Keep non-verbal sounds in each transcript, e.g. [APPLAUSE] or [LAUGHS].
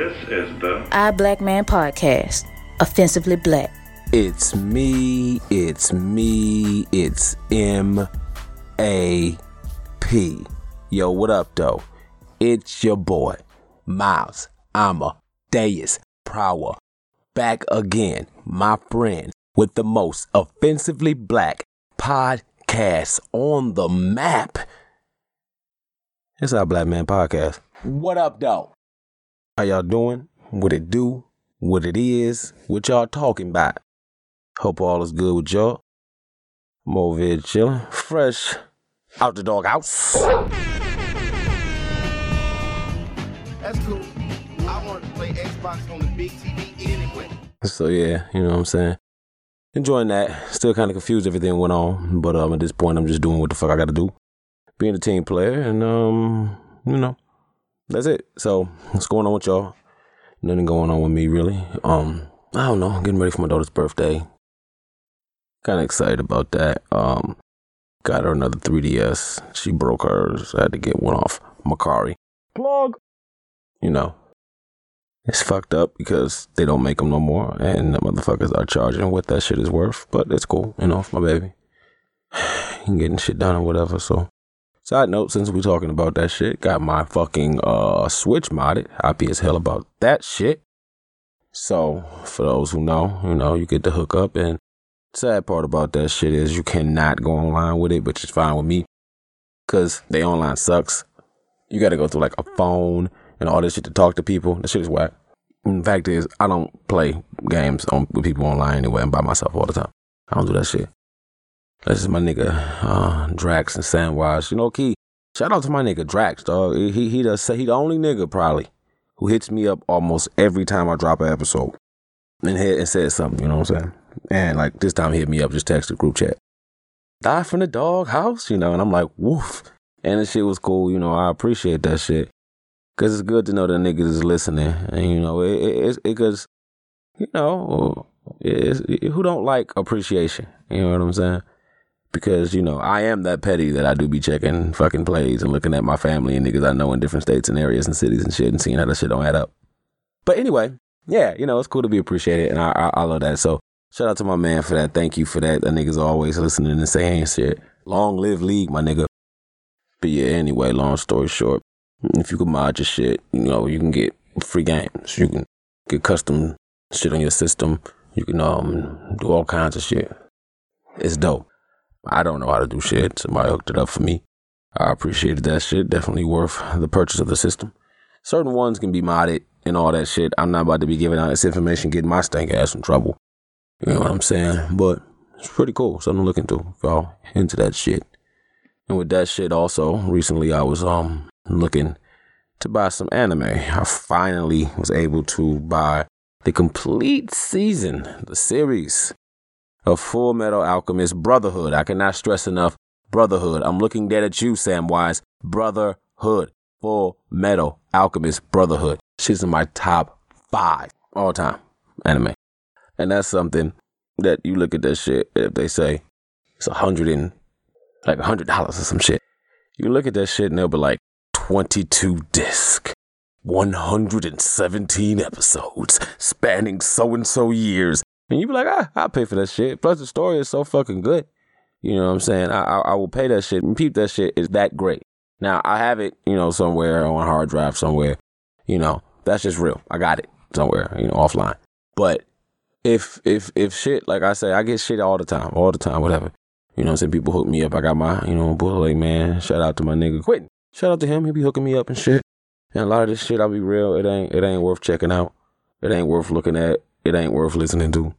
This is the I Black Man Podcast, offensively black. It's me, it's me, it's M A P. Yo, what up, though? It's your boy, Miles Amadeus Prower. Back again, my friend, with the most offensively black podcast on the map. It's our Black Man Podcast. What up, though? How y'all doing? What it do? What it is? What y'all talking about? Hope all is good with y'all. I'm over here chilling, fresh out the doghouse. That's cool. I wanted to play Xbox on the big TV anyway. So yeah, you know what I'm saying. Enjoying that. Still kind of confused everything went on, but um, at this point, I'm just doing what the fuck I got to do, being a team player, and um, you know, that's it. So what's going on with y'all? Nothing going on with me really. Um, I don't know. Getting ready for my daughter's birthday. Kind of excited about that. Um, got her another 3DS. She broke hers. I had to get one off Mercari. Plug. You know, it's fucked up because they don't make them no more, and the motherfuckers are charging what that shit is worth. But it's cool, you know, for my baby. [SIGHS] getting shit done or whatever. So, side note, since we talking about that shit, got my fucking uh Switch modded. Happy as hell about that shit. So, for those who know, you know, you get to hook up, and sad part about that shit is you cannot go online with it, which is fine with me, cause they online sucks. You got to go through like a phone and all this shit to talk to people. That shit is whack. The fact is, I don't play games on with people online anyway. I'm by myself all the time. I don't do that shit. This is my nigga uh, Drax and Samwise. You know, Key. Shout out to my nigga Drax, dog. He he does say he the only nigga probably who hits me up almost every time I drop an episode and hit and says something. You know what I'm saying? And like this time, he hit me up, just text the group chat. Die from the dog house, you know, and I'm like, woof. And the shit was cool, you know. I appreciate that shit. Cause it's good to know that niggas is listening, and you know it. It, it, cause you know it's, who don't like appreciation. You know what I'm saying? Because you know I am that petty that I do be checking fucking plays and looking at my family and niggas I know in different states and areas and cities and shit and seeing how that shit don't add up. But anyway, yeah, you know it's cool to be appreciated, and I I, I love that. So shout out to my man for that. Thank you for that. That niggas always listening and saying shit. Long live league, my nigga. But yeah, anyway, long story short, if you can mod your shit, you know, you can get free games. You can get custom shit on your system. You can um do all kinds of shit. It's dope. I don't know how to do shit. Somebody hooked it up for me. I appreciated that shit. Definitely worth the purchase of the system. Certain ones can be modded and all that shit. I'm not about to be giving out this information, getting my stank ass in trouble. You know what I'm saying? But it's pretty cool. Something to look into y'all into that shit. And with that shit also, recently I was um looking to buy some anime. I finally was able to buy the complete season, the series of Full Metal Alchemist Brotherhood. I cannot stress enough Brotherhood. I'm looking dead at you, Samwise. Brotherhood. Full Metal Alchemist Brotherhood. She's in my top five all time anime. And that's something that you look at that shit, if they say it's a hundred and like a hundred dollars or some shit. You look at that shit and they'll be like, 22 disc, 117 episodes, spanning so and so years. And you be like, ah, I'll pay for that shit. Plus, the story is so fucking good. You know what I'm saying? I, I, I will pay that shit and peep that shit is that great. Now, I have it, you know, somewhere on hard drive somewhere. You know, that's just real. I got it somewhere, you know, offline. But if, if, if shit, like I say, I get shit all the time, all the time, whatever. You know I'm saying? People hook me up. I got my, you know, bullet, man. Shout out to my nigga Quentin. Shout out to him. He be hooking me up and shit. And a lot of this shit, I'll be real, it ain't it ain't worth checking out. It ain't worth looking at. It ain't worth listening to.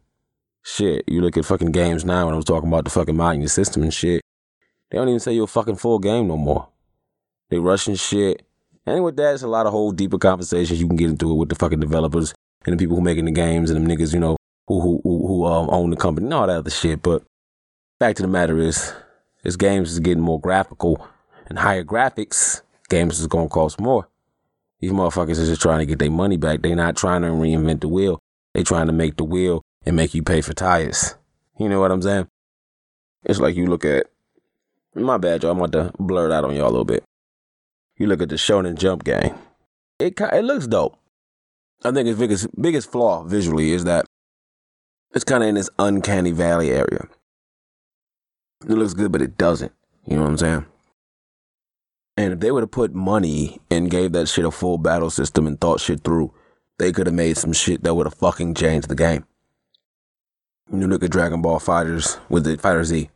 Shit, you look at fucking games now and I was talking about the fucking modding system and shit. They don't even say you're a fucking full game no more. They rushing shit. And with that, it's a lot of whole deeper conversations you can get into it with the fucking developers and the people who making the games and them niggas, you know, who who who, who um, own the company and all that other shit. But fact of the matter is, this games is getting more graphical and higher graphics, games is gonna cost more. These motherfuckers are just trying to get their money back. They not trying to reinvent the wheel. They trying to make the wheel and make you pay for tires. You know what I'm saying? It's like you look at my bad, y'all. I'm about to blur it out on y'all a little bit. You look at the Shonen Jump game. It it looks dope. I think its biggest biggest flaw visually is that it's kind of in this uncanny valley area. It looks good, but it doesn't. You know what I'm saying? And if they would have put money and gave that shit a full battle system and thought shit through, they could have made some shit that would have fucking changed the game. You look at Dragon Ball Fighters with the Fighter Z.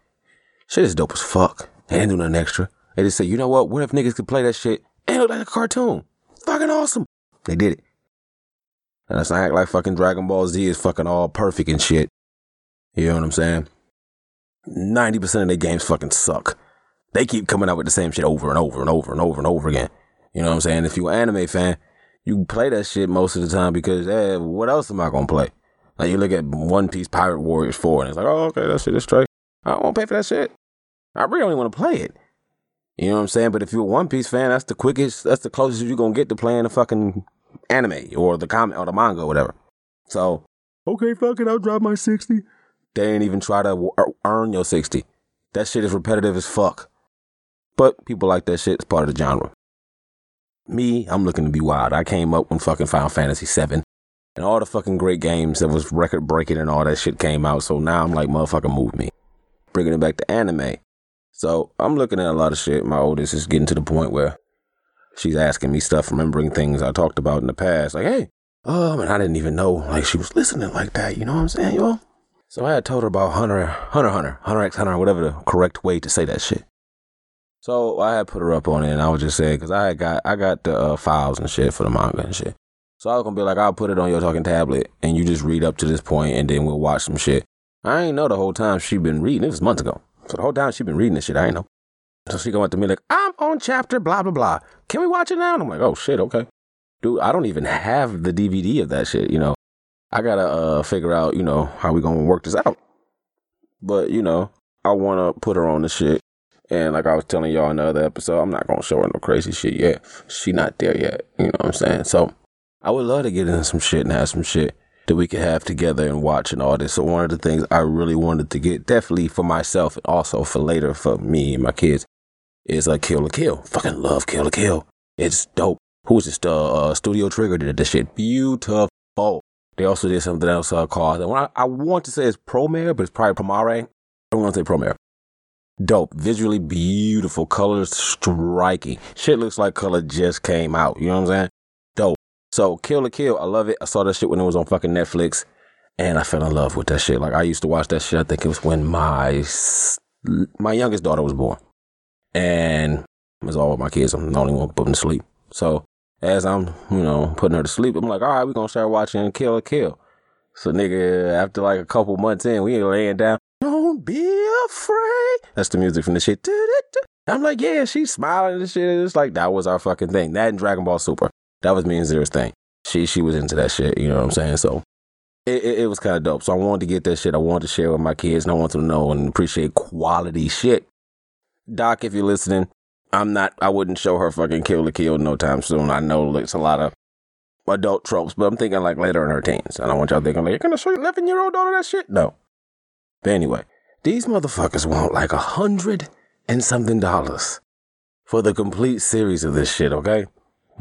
Shit is dope as fuck. They didn't do nothing extra. They just say, you know what? What if niggas could play that shit and look like a cartoon? Fucking awesome. They did it. And let's not act like fucking Dragon Ball Z is fucking all perfect and shit. You know what I'm saying? 90% of their games fucking suck. They keep coming out with the same shit over and over and over and over and over again. You know what I'm saying? If you're an anime fan, you play that shit most of the time because, hey, what else am I gonna play? Like you look at One Piece Pirate Warriors 4 and it's like, oh, okay, that shit is straight. I to pay for that shit. I really don't want to play it. You know what I'm saying? But if you're a One Piece fan, that's the quickest, that's the closest you're gonna get to playing the fucking anime or the comic or the manga or whatever. So, okay, fuck it, I'll drop my 60. They ain't even try to er, earn your 60. That shit is repetitive as fuck. But people like that shit. It's part of the genre. Me, I'm looking to be wild. I came up when fucking Final Fantasy 7 and all the fucking great games that was record breaking and all that shit came out. So now I'm like, motherfucker, move me. Bringing it back to anime. So I'm looking at a lot of shit. My oldest is getting to the point where she's asking me stuff, remembering things I talked about in the past. Like, hey, um, and I didn't even know like she was listening like that. You know what I'm saying, y'all? So I had told her about Hunter, Hunter, Hunter, Hunter X Hunter, whatever the correct way to say that shit. So I had put her up on it, and I was just saying because I had got I got the uh, files and shit for the manga and shit. So I was gonna be like, I'll put it on your talking tablet, and you just read up to this point, and then we'll watch some shit. I ain't know the whole time she been reading. It was months ago. So the whole time she been reading this shit, I ain't know. So she up to me like, I'm on chapter blah blah blah. Can we watch it now? And I'm like, oh shit, okay. Dude, I don't even have the DVD of that shit, you know. I gotta uh, figure out, you know, how we gonna work this out. But, you know, I wanna put her on the shit. And like I was telling y'all in the other episode, I'm not gonna show her no crazy shit yet. She not there yet. You know what I'm saying? So I would love to get into some shit and have some shit that we could have together and watch and all this. So one of the things I really wanted to get, definitely for myself and also for later for me and my kids, is like Kill la Kill. Fucking love Kill la Kill. It's dope. Who was this? Uh, uh, Studio Trigger did this shit. Beautiful. They also did something else uh, called, I, I, want to say it's Promare, but it's probably Promare. I'm going to say Promare. Dope. Visually beautiful. Colors striking. Shit looks like color just came out. You know what I'm saying? So Kill la Kill, I love it. I saw that shit when it was on fucking Netflix, and I fell in love with that shit. Like I used to watch that shit. I think it was when my my youngest daughter was born, and it was all with my kids. I'm the only one putting to sleep. So as I'm, you know, putting her to sleep, I'm like, all right, we're gonna start watching Kill la Kill. So nigga, after like a couple months in, we ain't laying down. Don't be afraid. That's the music from the shit. [LAUGHS] I'm like, yeah, she's smiling and shit. It's like that was our fucking thing. That and Dragon Ball Super. That was me and Zero's thing. She she was into that shit. You know what I'm saying? So it, it, it was kind of dope. So I wanted to get that shit. I wanted to share with my kids, and I want them to know and appreciate quality shit. Doc, if you're listening, I'm not. I wouldn't show her fucking Kill the Kill no time soon. I know it's a lot of adult tropes, but I'm thinking like later in her teens. I don't want y'all thinking like you're gonna show your 11 year old daughter that shit. No. But anyway, these motherfuckers want like a hundred and something dollars for the complete series of this shit. Okay.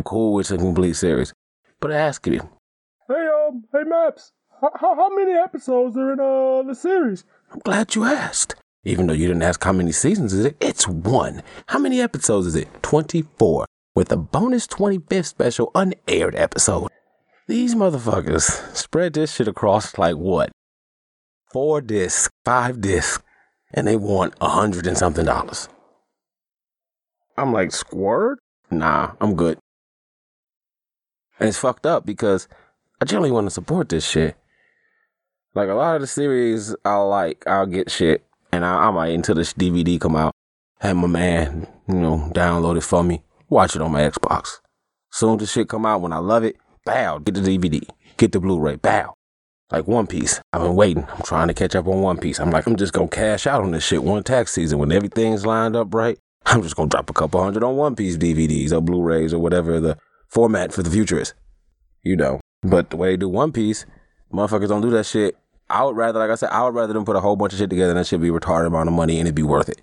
Cool with the complete series. But I ask you. Hey, um, hey, Maps. How, how, many episodes are in uh, the series? I'm glad you asked. Even though you didn't ask how many seasons is it, it's one. How many episodes is it? 24. With a bonus 25th special unaired episode. These motherfuckers spread this shit across like what? Four discs, five discs, and they want a hundred and something dollars. I'm like, squirt? Nah, I'm good. And it's fucked up because I generally want to support this shit. Like a lot of the series I like, I'll get shit, and I, I might until this DVD come out, have my man, you know, download it for me, watch it on my Xbox. Soon as shit come out, when I love it, bow, get the DVD, get the Blu-ray, bow. Like One Piece, I've been waiting. I'm trying to catch up on One Piece. I'm like, I'm just gonna cash out on this shit one tax season when everything's lined up right. I'm just gonna drop a couple hundred on One Piece DVDs or Blu-rays or whatever the format for the future is. You know. But the way they do One Piece, motherfuckers don't do that shit. I would rather, like I said, I would rather them put a whole bunch of shit together and that should be retarded amount of money and it'd be worth it.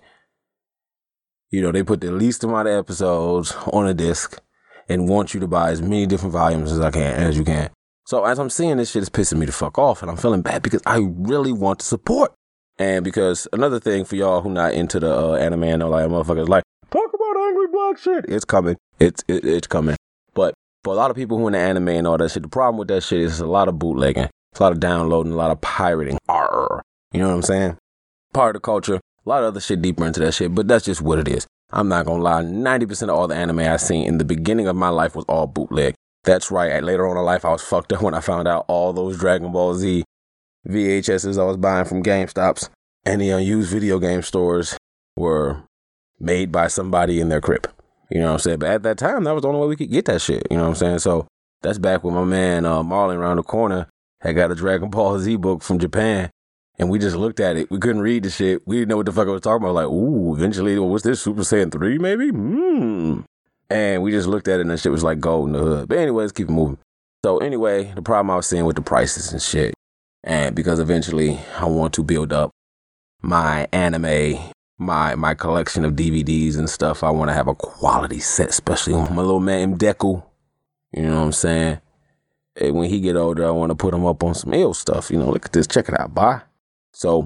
You know, they put the least amount of episodes on a disc and want you to buy as many different volumes as I can, as you can. So as I'm seeing this shit, it's pissing me the fuck off, and I'm feeling bad because I really want to support. And because another thing for y'all who not into the uh, anime and all like motherfuckers like talk about angry black shit. It's coming. It's it, it's coming. But for a lot of people who in the anime and all that shit, the problem with that shit is a lot of bootlegging, it's a lot of downloading, a lot of pirating. Arr. You know what I'm saying? Part of the culture. A lot of other shit deeper into that shit, but that's just what it is. I'm not gonna lie. 90% of all the anime I seen in the beginning of my life was all bootleg. That's right. Later on in life, I was fucked up [LAUGHS] when I found out all those Dragon Ball Z VHSs I was buying from GameStops and the unused video game stores were made by somebody in their crib. You know what I'm saying? But at that time, that was the only way we could get that shit. You know what I'm saying? So that's back when my man uh, around the corner had got a Dragon Ball Z book from Japan. And we just looked at it. We couldn't read the shit. We didn't know what the fuck I was talking about. Like, ooh, eventually, what's this? Super Saiyan 3, maybe? Hmm. And we just looked at it and the shit was like gold in the hood. But anyway, let's keep it moving. So anyway, the problem I was seeing with the prices and shit. And because eventually I want to build up my anime, my my collection of DVDs and stuff. I want to have a quality set, especially my little man Deku. You know what I'm saying? And when he get older, I want to put him up on some ill stuff. You know, look at this, check it out, buy. So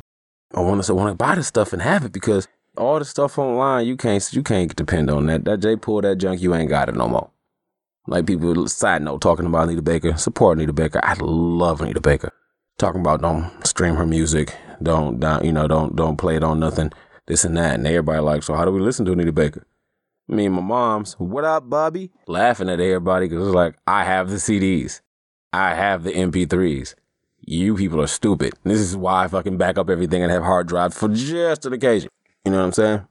I want to want to buy the stuff and have it because all the stuff online you can't you can't depend on that. That J pull that junk, you ain't got it no more. Like people, side note, talking about Anita Baker, support Anita Baker. I love Anita Baker. Talking about don't stream her music, don't, don't you know, don't don't play it on nothing, this and that. And everybody like, so how do we listen to Anita Baker? Me and my mom's, what up, Bobby? Laughing at everybody because it's like, I have the CDs. I have the MP3s. You people are stupid. This is why I fucking back up everything and have hard drives for just an occasion. You know what I'm saying?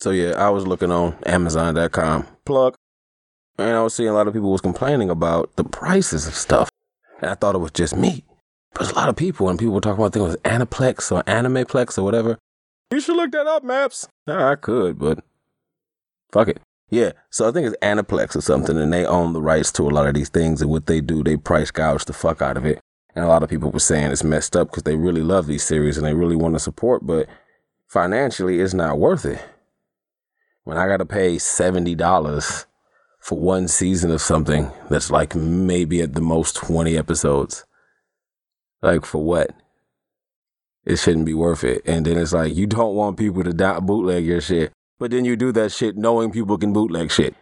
So yeah, I was looking on Amazon.com, plug, and I was seeing a lot of people was complaining about the prices of stuff. And I thought it was just me. But a lot of people, and people were talking about things was Aniplex or Animeplex or whatever. You should look that up, Maps. I could, but fuck it. Yeah, so I think it's Aniplex or something, and they own the rights to a lot of these things. And what they do, they price gouge the fuck out of it. And a lot of people were saying it's messed up because they really love these series and they really want to support, but financially, it's not worth it. When I got to pay $70 for one season of something that's like maybe at the most 20 episodes, like for what? It shouldn't be worth it. And then it's like, you don't want people to down- bootleg your shit, but then you do that shit knowing people can bootleg shit.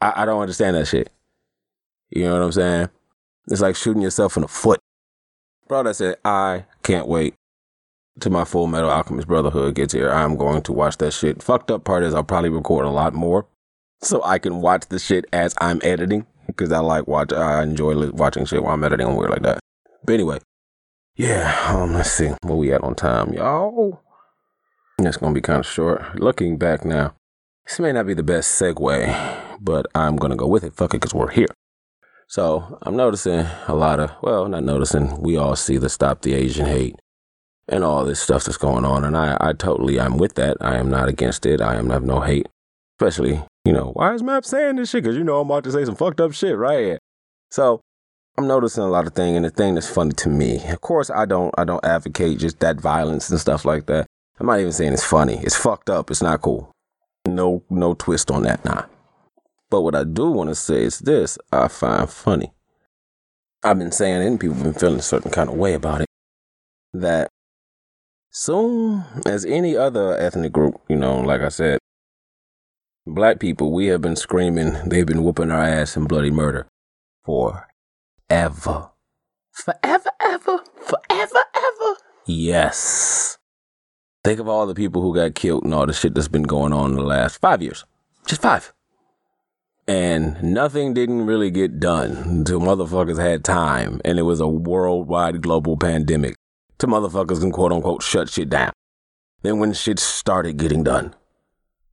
I, I don't understand that shit. You know what I'm saying? It's like shooting yourself in the foot. Bro, I said, I can't wait to my Full Metal Alchemist Brotherhood gets here. I'm going to watch that shit. Fucked up part is I'll probably record a lot more so I can watch the shit as I'm editing because I like watch. I enjoy watching shit while I'm editing and weird like that. But anyway, yeah. Um, let's see where we at on time, y'all. It's gonna be kind of short. Looking back now, this may not be the best segue, but I'm gonna go with it. Fuck it, cause we're here. So I'm noticing a lot of, well, not noticing, we all see the stop the Asian hate and all this stuff that's going on. And I, I totally, I'm with that. I am not against it. I am have no hate, especially, you know, why is Map saying this shit? Cause you know, I'm about to say some fucked up shit, right? So I'm noticing a lot of things and the thing that's funny to me. Of course, I don't, I don't advocate just that violence and stuff like that. I'm not even saying it's funny. It's fucked up. It's not cool. No, no twist on that, nah. But what I do want to say is this I find funny. I've been saying it and people have been feeling a certain kind of way about it. That soon as any other ethnic group, you know, like I said, black people, we have been screaming, they've been whooping our ass in bloody murder forever. Forever, ever, forever, ever. Yes. Think of all the people who got killed and all the shit that's been going on in the last five years. Just five and nothing didn't really get done until motherfuckers had time and it was a worldwide global pandemic To motherfuckers can quote unquote shut shit down. Then when shit started getting done.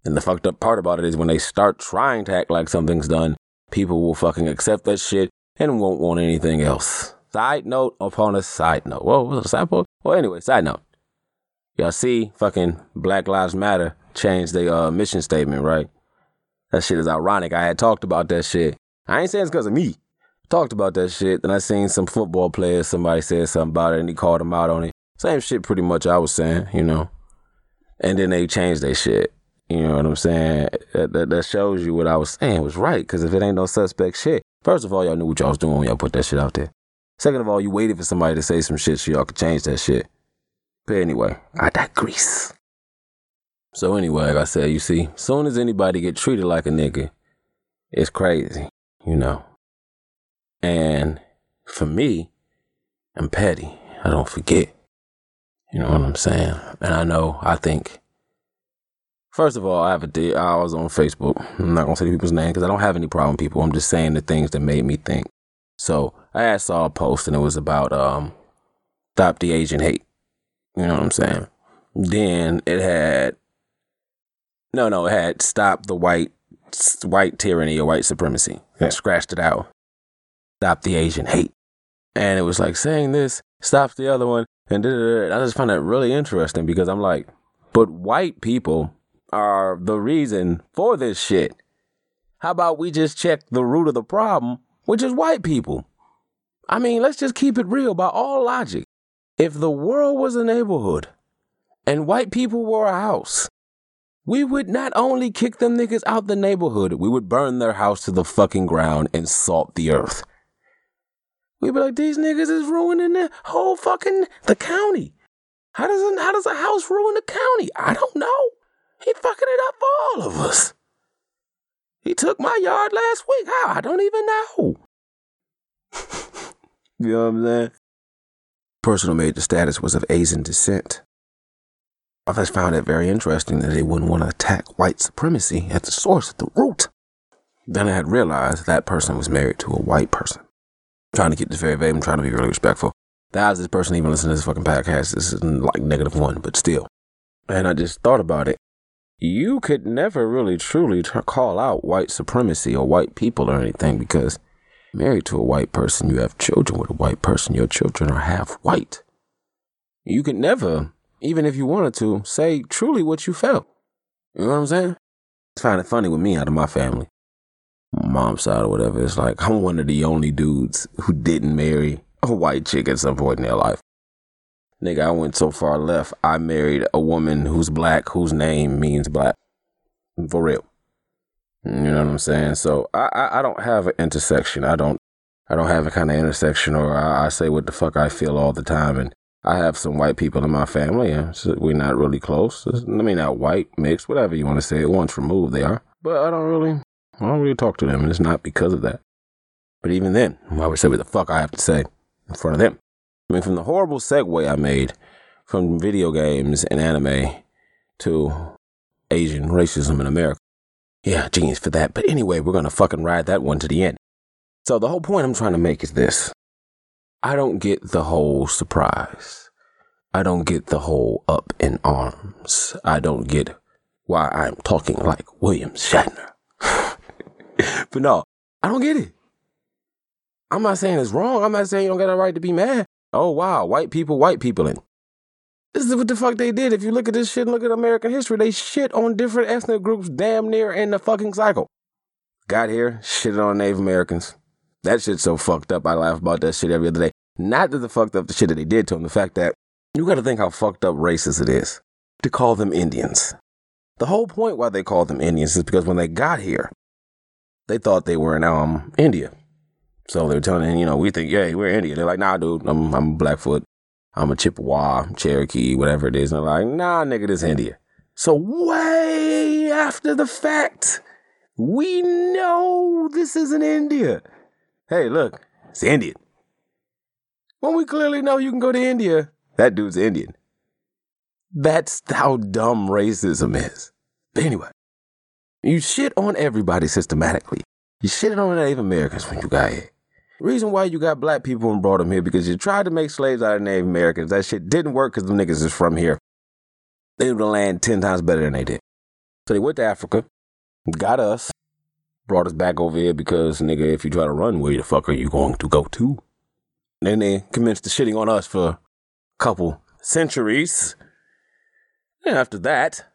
And the fucked up part about it is when they start trying to act like something's done, people will fucking accept that shit and won't want anything else. Side note upon a side note. Whoa, was it a side note? Well, anyway, side note. Y'all see fucking Black Lives Matter changed their uh, mission statement, right? That shit is ironic. I had talked about that shit. I ain't saying it's because of me. Talked about that shit. Then I seen some football players, somebody said something about it and he called them out on it. Same shit pretty much I was saying, you know. And then they changed their shit. You know what I'm saying? That, that, that shows you what I was saying was right. Because if it ain't no suspect shit, First of all, y'all knew what y'all was doing when y'all put that shit out there. Second of all, you waited for somebody to say some shit so y'all could change that shit. But anyway, I digress. So anyway, like I said, you see, soon as anybody get treated like a nigga, it's crazy, you know. And for me, I'm petty. I don't forget. You know what I'm saying? And I know, I think, first of all, I have a day, I was on Facebook. I'm not going to say people's name because I don't have any problem people. I'm just saying the things that made me think. So I saw a post and it was about um, stop the Asian hate. You know what I'm saying? Then it had, no, no, it had stop the white, white tyranny or white supremacy. I scratched it out. Stop the Asian hate. And it was like saying this stops the other one. And da-da-da. I just found that really interesting because I'm like, but white people are the reason for this shit. How about we just check the root of the problem, which is white people? I mean, let's just keep it real by all logic. If the world was a neighborhood and white people were a house, we would not only kick them niggas out the neighborhood, we would burn their house to the fucking ground and salt the earth. We'd be like, these niggas is ruining the whole fucking the county. How does a, how does a house ruin the county? I don't know. He fucking it up for all of us. He took my yard last week. How? I don't even know. [LAUGHS] you know what I'm saying? Personal major status was of Asian descent. I've just found it very interesting that they wouldn't want to attack white supremacy at the source, at the root. Then I had realized that person was married to a white person. I'm trying to keep this very vague. I'm trying to be really respectful. How does this person even listen to this fucking podcast? This is like negative one, but still. And I just thought about it. You could never really truly t- call out white supremacy or white people or anything because married to a white person, you have children with a white person. Your children are half white. You could never, even if you wanted to, say truly what you felt. You know what I'm saying? I find funny with me out of my family mom's side or whatever, it's like I'm one of the only dudes who didn't marry a white chick at some point in their life. Nigga, I went so far left, I married a woman who's black, whose name means black. For real. You know what I'm saying? So I, I, I don't have an intersection. I don't I don't have a kind of intersection or I, I, say what the fuck I feel all the time and I have some white people in my family so we're not really close. I mean not white, mixed, whatever you want to say. Once removed they are. But I don't really I don't really talk to them, and it's not because of that. But even then, I would say what the fuck I have to say in front of them. I mean, from the horrible segue I made from video games and anime to Asian racism in America. Yeah, genius for that. But anyway, we're gonna fucking ride that one to the end. So the whole point I'm trying to make is this. I don't get the whole surprise. I don't get the whole up in arms. I don't get why I'm talking like William Shatner. [LAUGHS] but no, I don't get it. I'm not saying it's wrong. I'm not saying you don't got a right to be mad. Oh wow, white people, white people in. This is what the fuck they did. If you look at this shit and look at American history, they shit on different ethnic groups damn near in the fucking cycle. Got here, shitted on Native Americans. That shit's so fucked up. I laugh about that shit every other day. Not that the fucked up the shit that they did to them, the fact that you gotta think how fucked up racist it is to call them Indians. The whole point why they called them Indians is because when they got here, they thought they were in um India. So they were telling you know, we think, yeah, we're Indian. They're like, nah, dude, I'm I'm Blackfoot, I'm a Chippewa, Cherokee, whatever it is. And they're like, nah, nigga, this India. So way after the fact, we know this isn't India. Hey, look, it's Indian. When we clearly know you can go to India, that dude's Indian. That's how dumb racism is. But anyway, you shit on everybody systematically. You shit on Native Americans when you got here. Reason why you got black people and brought them here because you tried to make slaves out of Native Americans. That shit didn't work because the niggas is from here. They knew the land ten times better than they did. So they went to Africa, got us, brought us back over here because, nigga, if you try to run, where the fuck are you going to go to? then they commenced the shitting on us for a couple centuries. And after that,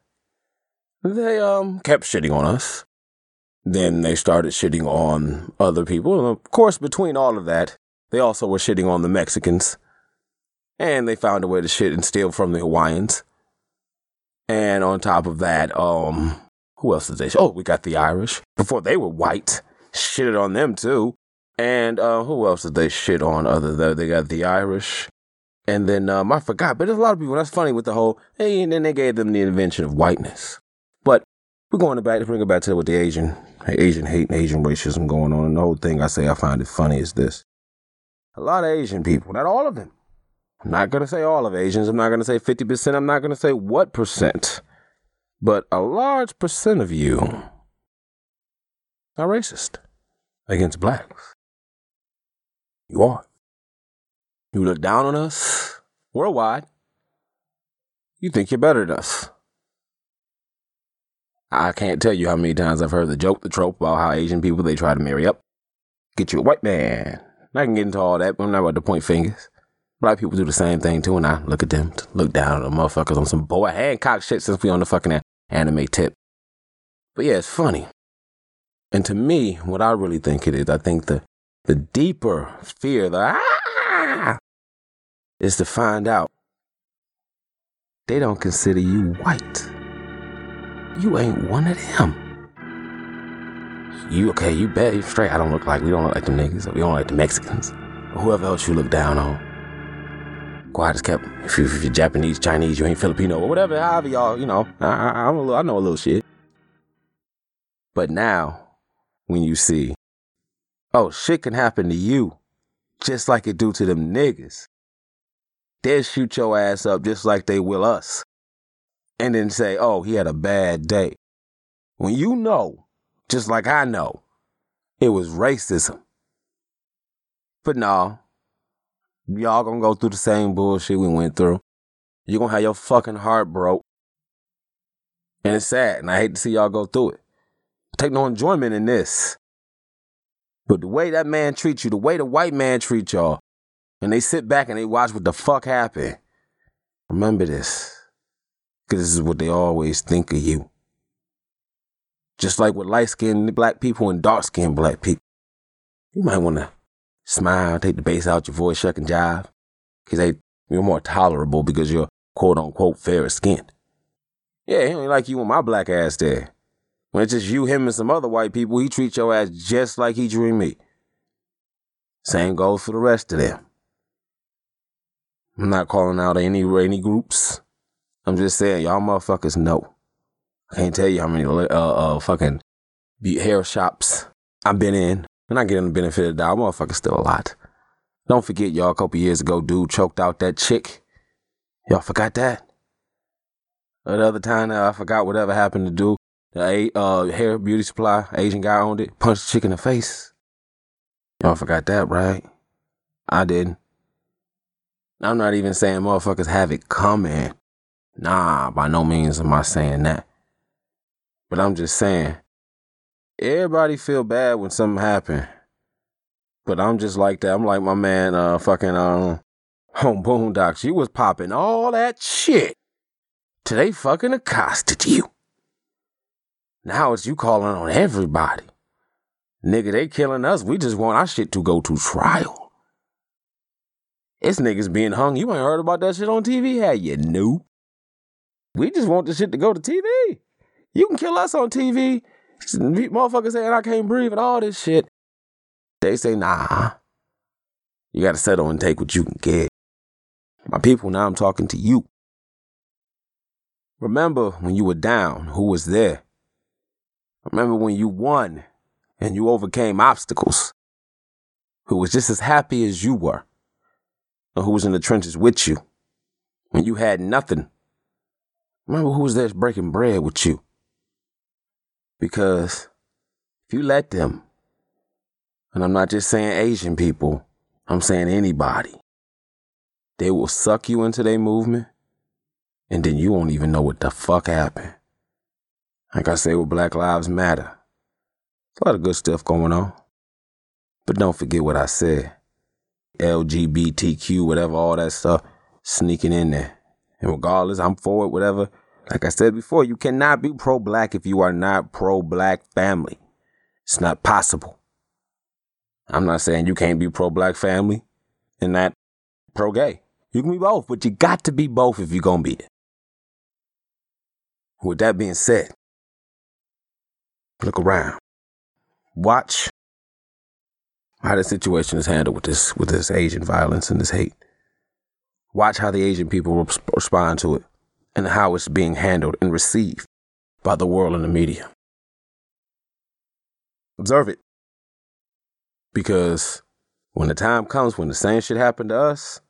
they um kept shitting on us. Then they started shitting on other people. And of course, between all of that, they also were shitting on the Mexicans. And they found a way to shit and steal from the Hawaiians. And on top of that, um, who else did they? Sh- oh, we got the Irish. Before they were white, shitted on them too. And uh, who else did they shit on other than they got the Irish? And then um, I forgot, but there's a lot of people. That's funny with the whole, hey, and then they gave them the invention of whiteness. We're going back to bring it back to with the Asian, Asian hate and Asian racism going on. And the whole thing I say I find it funny is this. A lot of Asian people, not all of them. I'm not to say all of Asians. I'm not to say 50%. I'm not to say what percent. But a large percent of you are racist against blacks. You are. You look down on us worldwide. You think you're better than us. I can't tell you how many times I've heard the joke, the trope about how Asian people they try to marry up, get you a white man. I can get into all that, but I'm not about to point fingers. Black people do the same thing too, and I look at them, look down at the motherfuckers on some Boa Hancock shit since we on the fucking anime tip. But yeah, it's funny. And to me, what I really think it is, I think the the deeper fear, the ah, is to find out they don't consider you white. You ain't one of them. You okay? You bet you straight. I don't look like we don't look like them niggas. We don't like the Mexicans or whoever else you look down on. Quiet just kept. If, you, you're Japanese, Chinese, you ain't Filipino or whatever. However y'all, you know, I, I, I'm a little, I know a little shit. But now, when you see, oh, shit can happen to you, just like it do to them niggas. They'll shoot your ass up just like they will us. And then say, oh, he had a bad day. When you know, just like I know, it was racism. But no, y'all gonna go through the same bullshit we went through. You're gonna have your fucking heart broke. And it's sad, and I hate to see y'all go through it. Take no enjoyment in this. But the way that man treats you, the way the white man treats y'all, and they sit back and they watch what the fuck happened. Remember this. Because this is what they always think of you. Just like with light skinned black people and dark skinned black people. You might want to smile, take the bass out your voice, shuck and jive. Because they, you're more tolerable because you're quote unquote fairer skinned. Yeah, he ain't like you and my black ass there. When it's just you, him, and some other white people, he treats your ass just like he treat me. Same goes for the rest of them. I'm not calling out any any groups. I'm just saying, y'all motherfuckers know. I can't tell you how many uh, uh fucking hair shops I've been in. And I get the benefit of the doubt. Motherfuckers still a lot. Don't forget, y'all, a couple years ago, dude choked out that chick. Y'all forgot that? Another time, uh, I forgot whatever happened to do. The uh, hair beauty supply, Asian guy owned it, punched the chick in the face. Y'all forgot that, right? I didn't. I'm not even saying motherfuckers have it coming. Nah, by no means am I saying that. But I'm just saying, everybody feel bad when something happen. But I'm just like that. I'm like my man, uh, fucking, um, home boondocks. You was popping all that shit. Today fucking accosted you. Now it's you calling on everybody. Nigga, they killing us. We just want our shit to go to trial. It's niggas being hung. You ain't heard about that shit on TV, had you? Nope. We just want the shit to go to TV. You can kill us on TV. Motherfuckers saying I can't breathe and all this shit. They say, nah. You gotta settle and take what you can get. My people, now I'm talking to you. Remember when you were down, who was there? Remember when you won and you overcame obstacles? Who was just as happy as you were? or who was in the trenches with you when you had nothing. Remember who's there breaking bread with you. Because if you let them, and I'm not just saying Asian people, I'm saying anybody, they will suck you into their movement, and then you won't even know what the fuck happened. Like I say with Black Lives Matter, a lot of good stuff going on. But don't forget what I said. LGBTQ, whatever, all that stuff sneaking in there. And regardless, I'm for it, whatever. Like I said before, you cannot be pro black if you are not pro black family. It's not possible. I'm not saying you can't be pro black family and not pro gay. You can be both, but you got to be both if you're going to be it. With that being said, look around. Watch how the situation is handled with this with this Asian violence and this hate. Watch how the Asian people respond to it and how it's being handled and received by the world and the media. Observe it. Because when the time comes when the same shit happened to us,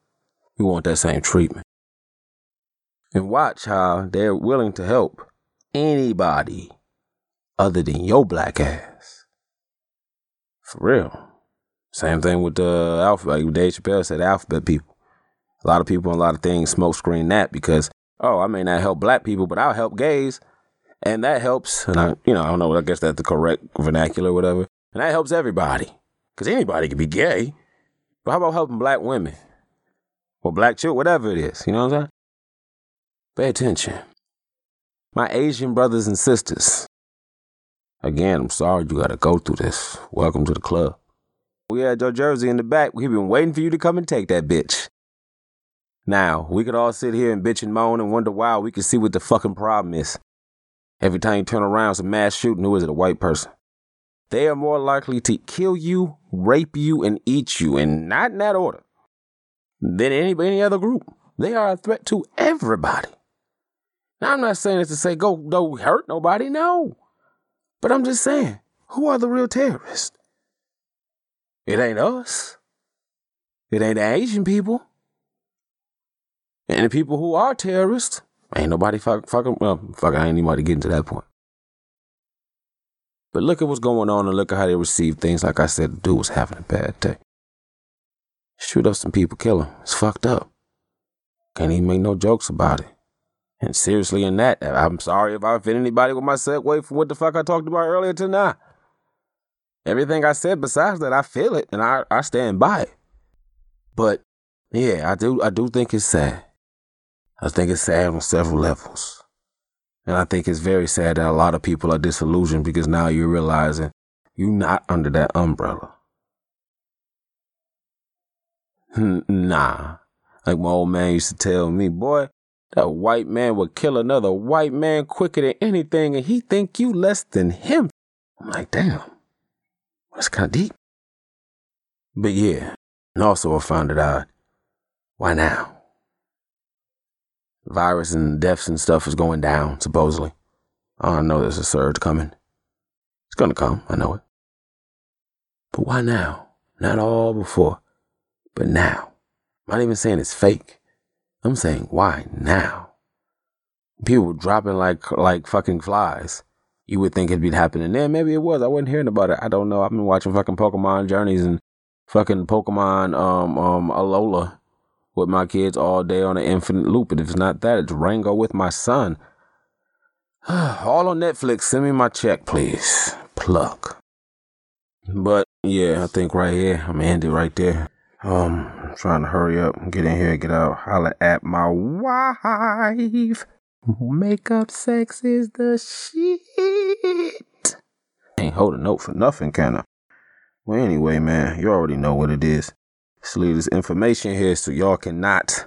we want that same treatment. And watch how they're willing to help anybody other than your black ass. For real. Same thing with the alphabet. Dave Chappelle said alphabet people. A lot of people and a lot of things smoke screen that because, oh, I may not help black people, but I'll help gays. And that helps. And I, you know, I don't know, I guess that's the correct vernacular whatever. And that helps everybody. Because anybody can be gay. But how about helping black women? Or black children, whatever it is. You know what I'm saying? Pay attention. My Asian brothers and sisters. Again, I'm sorry you gotta go through this. Welcome to the club. We had your jersey in the back. We've been waiting for you to come and take that bitch. Now, we could all sit here and bitch and moan and wonder why we could see what the fucking problem is. Every time you turn around, it's a mass shooting. Who is it? A white person. They are more likely to kill you, rape you, and eat you, and not in that order, than any, any other group. They are a threat to everybody. Now, I'm not saying this to say go don't hurt nobody, no. But I'm just saying, who are the real terrorists? It ain't us. It ain't the Asian people. And the people who are terrorists, ain't nobody fuck, fucking, well, fuck, I ain't anybody getting to that point. But look at what's going on and look at how they receive things. Like I said, the dude was having a bad day. Shoot up some people, kill him. It's fucked up. Can't even make no jokes about it. And seriously, in that, I'm sorry if I offend anybody with my segue from what the fuck I talked about earlier tonight. Everything I said besides that, I feel it and I, I stand by it. But yeah, I do I do think it's sad. I think it's sad on several levels. And I think it's very sad that a lot of people are disillusioned because now you're realizing you're not under that umbrella. Hmm, nah. Like my old man used to tell me, boy, that white man would kill another white man quicker than anything and he think you less than him. I'm like, damn. That's kind of deep. But yeah, and also I found it out. Why now? Virus and deaths and stuff is going down, supposedly. I know there's a surge coming. It's gonna come, I know it. But why now? Not all before, but now. I'm not even saying it's fake. I'm saying why now? People dropping like like fucking flies you would think it'd be happening then. Maybe it was. I wasn't hearing about it. I don't know. I've been watching fucking Pokemon Journeys and fucking Pokemon um um Alola with my kids all day on an infinite loop. And if it's not that, it's Rango with my son. [SIGHS] all on Netflix. Send me my check, please. Pluck. But yeah, I think right here, I'm gonna end it right there. Um, I'm trying to hurry up get in here, get out, holler at my wife. Makeup sex is the shit. Ain't hold a note for nothing, can I? Well, anyway, man, you already know what it is. Just leave this information here so y'all cannot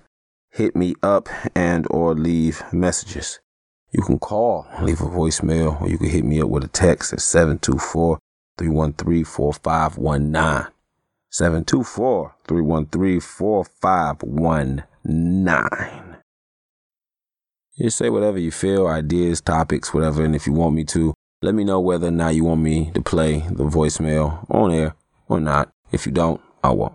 hit me up and or leave messages. You can call, leave a voicemail, or you can hit me up with a text at 724 313 4519. 724 313 4519. You say whatever you feel, ideas, topics, whatever. And if you want me to, let me know whether or not you want me to play the voicemail on air or not. If you don't, I won't.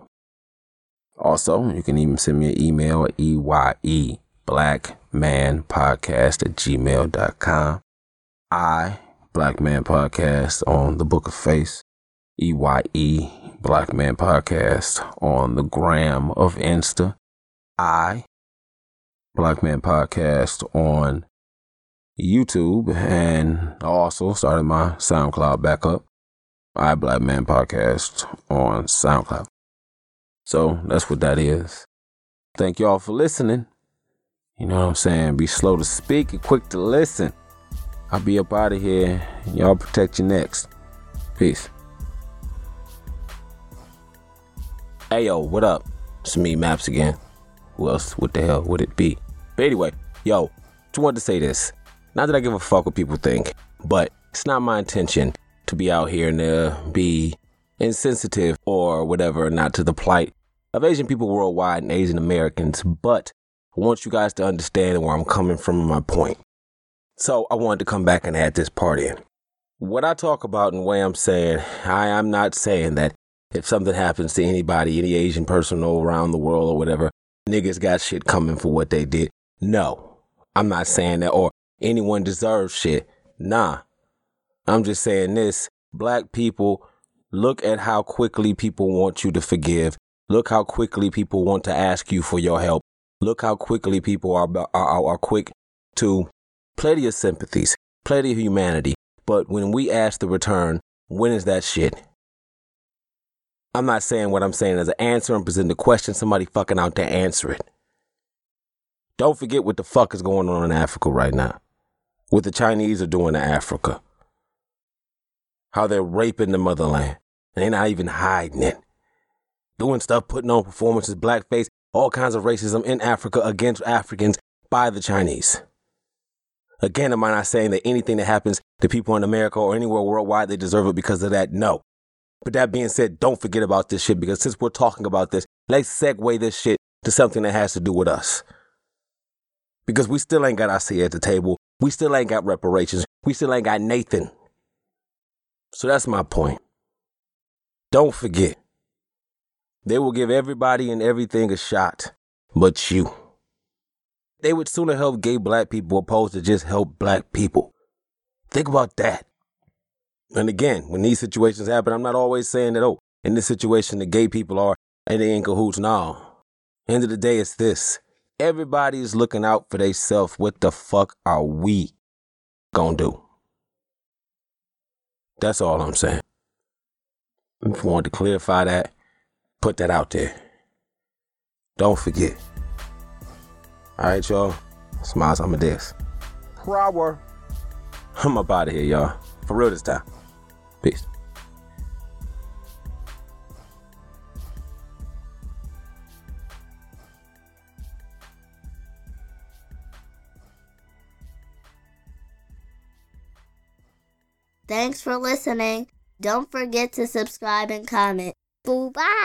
Also, you can even send me an email at EYE blackmanpodcast at gmail.com. I, Black Man Podcast on the Book of Face. EYE Black Man Podcast on the gram of Insta. I, Black Man Podcast on YouTube and also started my SoundCloud back up. I Black Man Podcast on SoundCloud. So that's what that is. Thank y'all for listening. You know what I'm saying? Be slow to speak and quick to listen. I'll be up out of here. Y'all protect your necks. Peace. Hey yo, what up? It's me, Maps again. Who else? What the hell would it be? But anyway, yo, just wanted to say this. Not that I give a fuck what people think, but it's not my intention to be out here and uh, be insensitive or whatever, not to the plight of Asian people worldwide and Asian Americans, but I want you guys to understand where I'm coming from and my point. So I wanted to come back and add this part in. What I talk about and the way I'm saying, I am not saying that if something happens to anybody, any Asian person around the world or whatever, niggas got shit coming for what they did. No, I'm not saying that, or anyone deserves shit. Nah, I'm just saying this. Black people, look at how quickly people want you to forgive. Look how quickly people want to ask you for your help. Look how quickly people are, are, are quick to plenty of sympathies, plenty of humanity. But when we ask the return, when is that shit? I'm not saying what I'm saying as an answer. I'm presenting the question. Somebody fucking out there answer it. Don't forget what the fuck is going on in Africa right now. What the Chinese are doing to Africa. How they're raping the motherland. And they're not even hiding it. Doing stuff, putting on performances, blackface, all kinds of racism in Africa against Africans by the Chinese. Again, am I not saying that anything that happens to people in America or anywhere worldwide, they deserve it because of that? No. But that being said, don't forget about this shit because since we're talking about this, let's segue this shit to something that has to do with us. Because we still ain't got our seat at the table. We still ain't got reparations. We still ain't got Nathan. So that's my point. Don't forget. They will give everybody and everything a shot, but you. They would sooner help gay black people opposed to just help black people. Think about that. And again, when these situations happen, I'm not always saying that, oh, in this situation, the gay people are and they in cahoots. No. End of the day, it's this. Everybody is looking out for themselves. What the fuck are we gonna do? That's all I'm saying. If you want to clarify that, put that out there. Don't forget. All right, y'all. Smiles on my desk. Power. I'm up out of here, y'all. For real this time. Peace. Thanks for listening. Don't forget to subscribe and comment. Boo bye.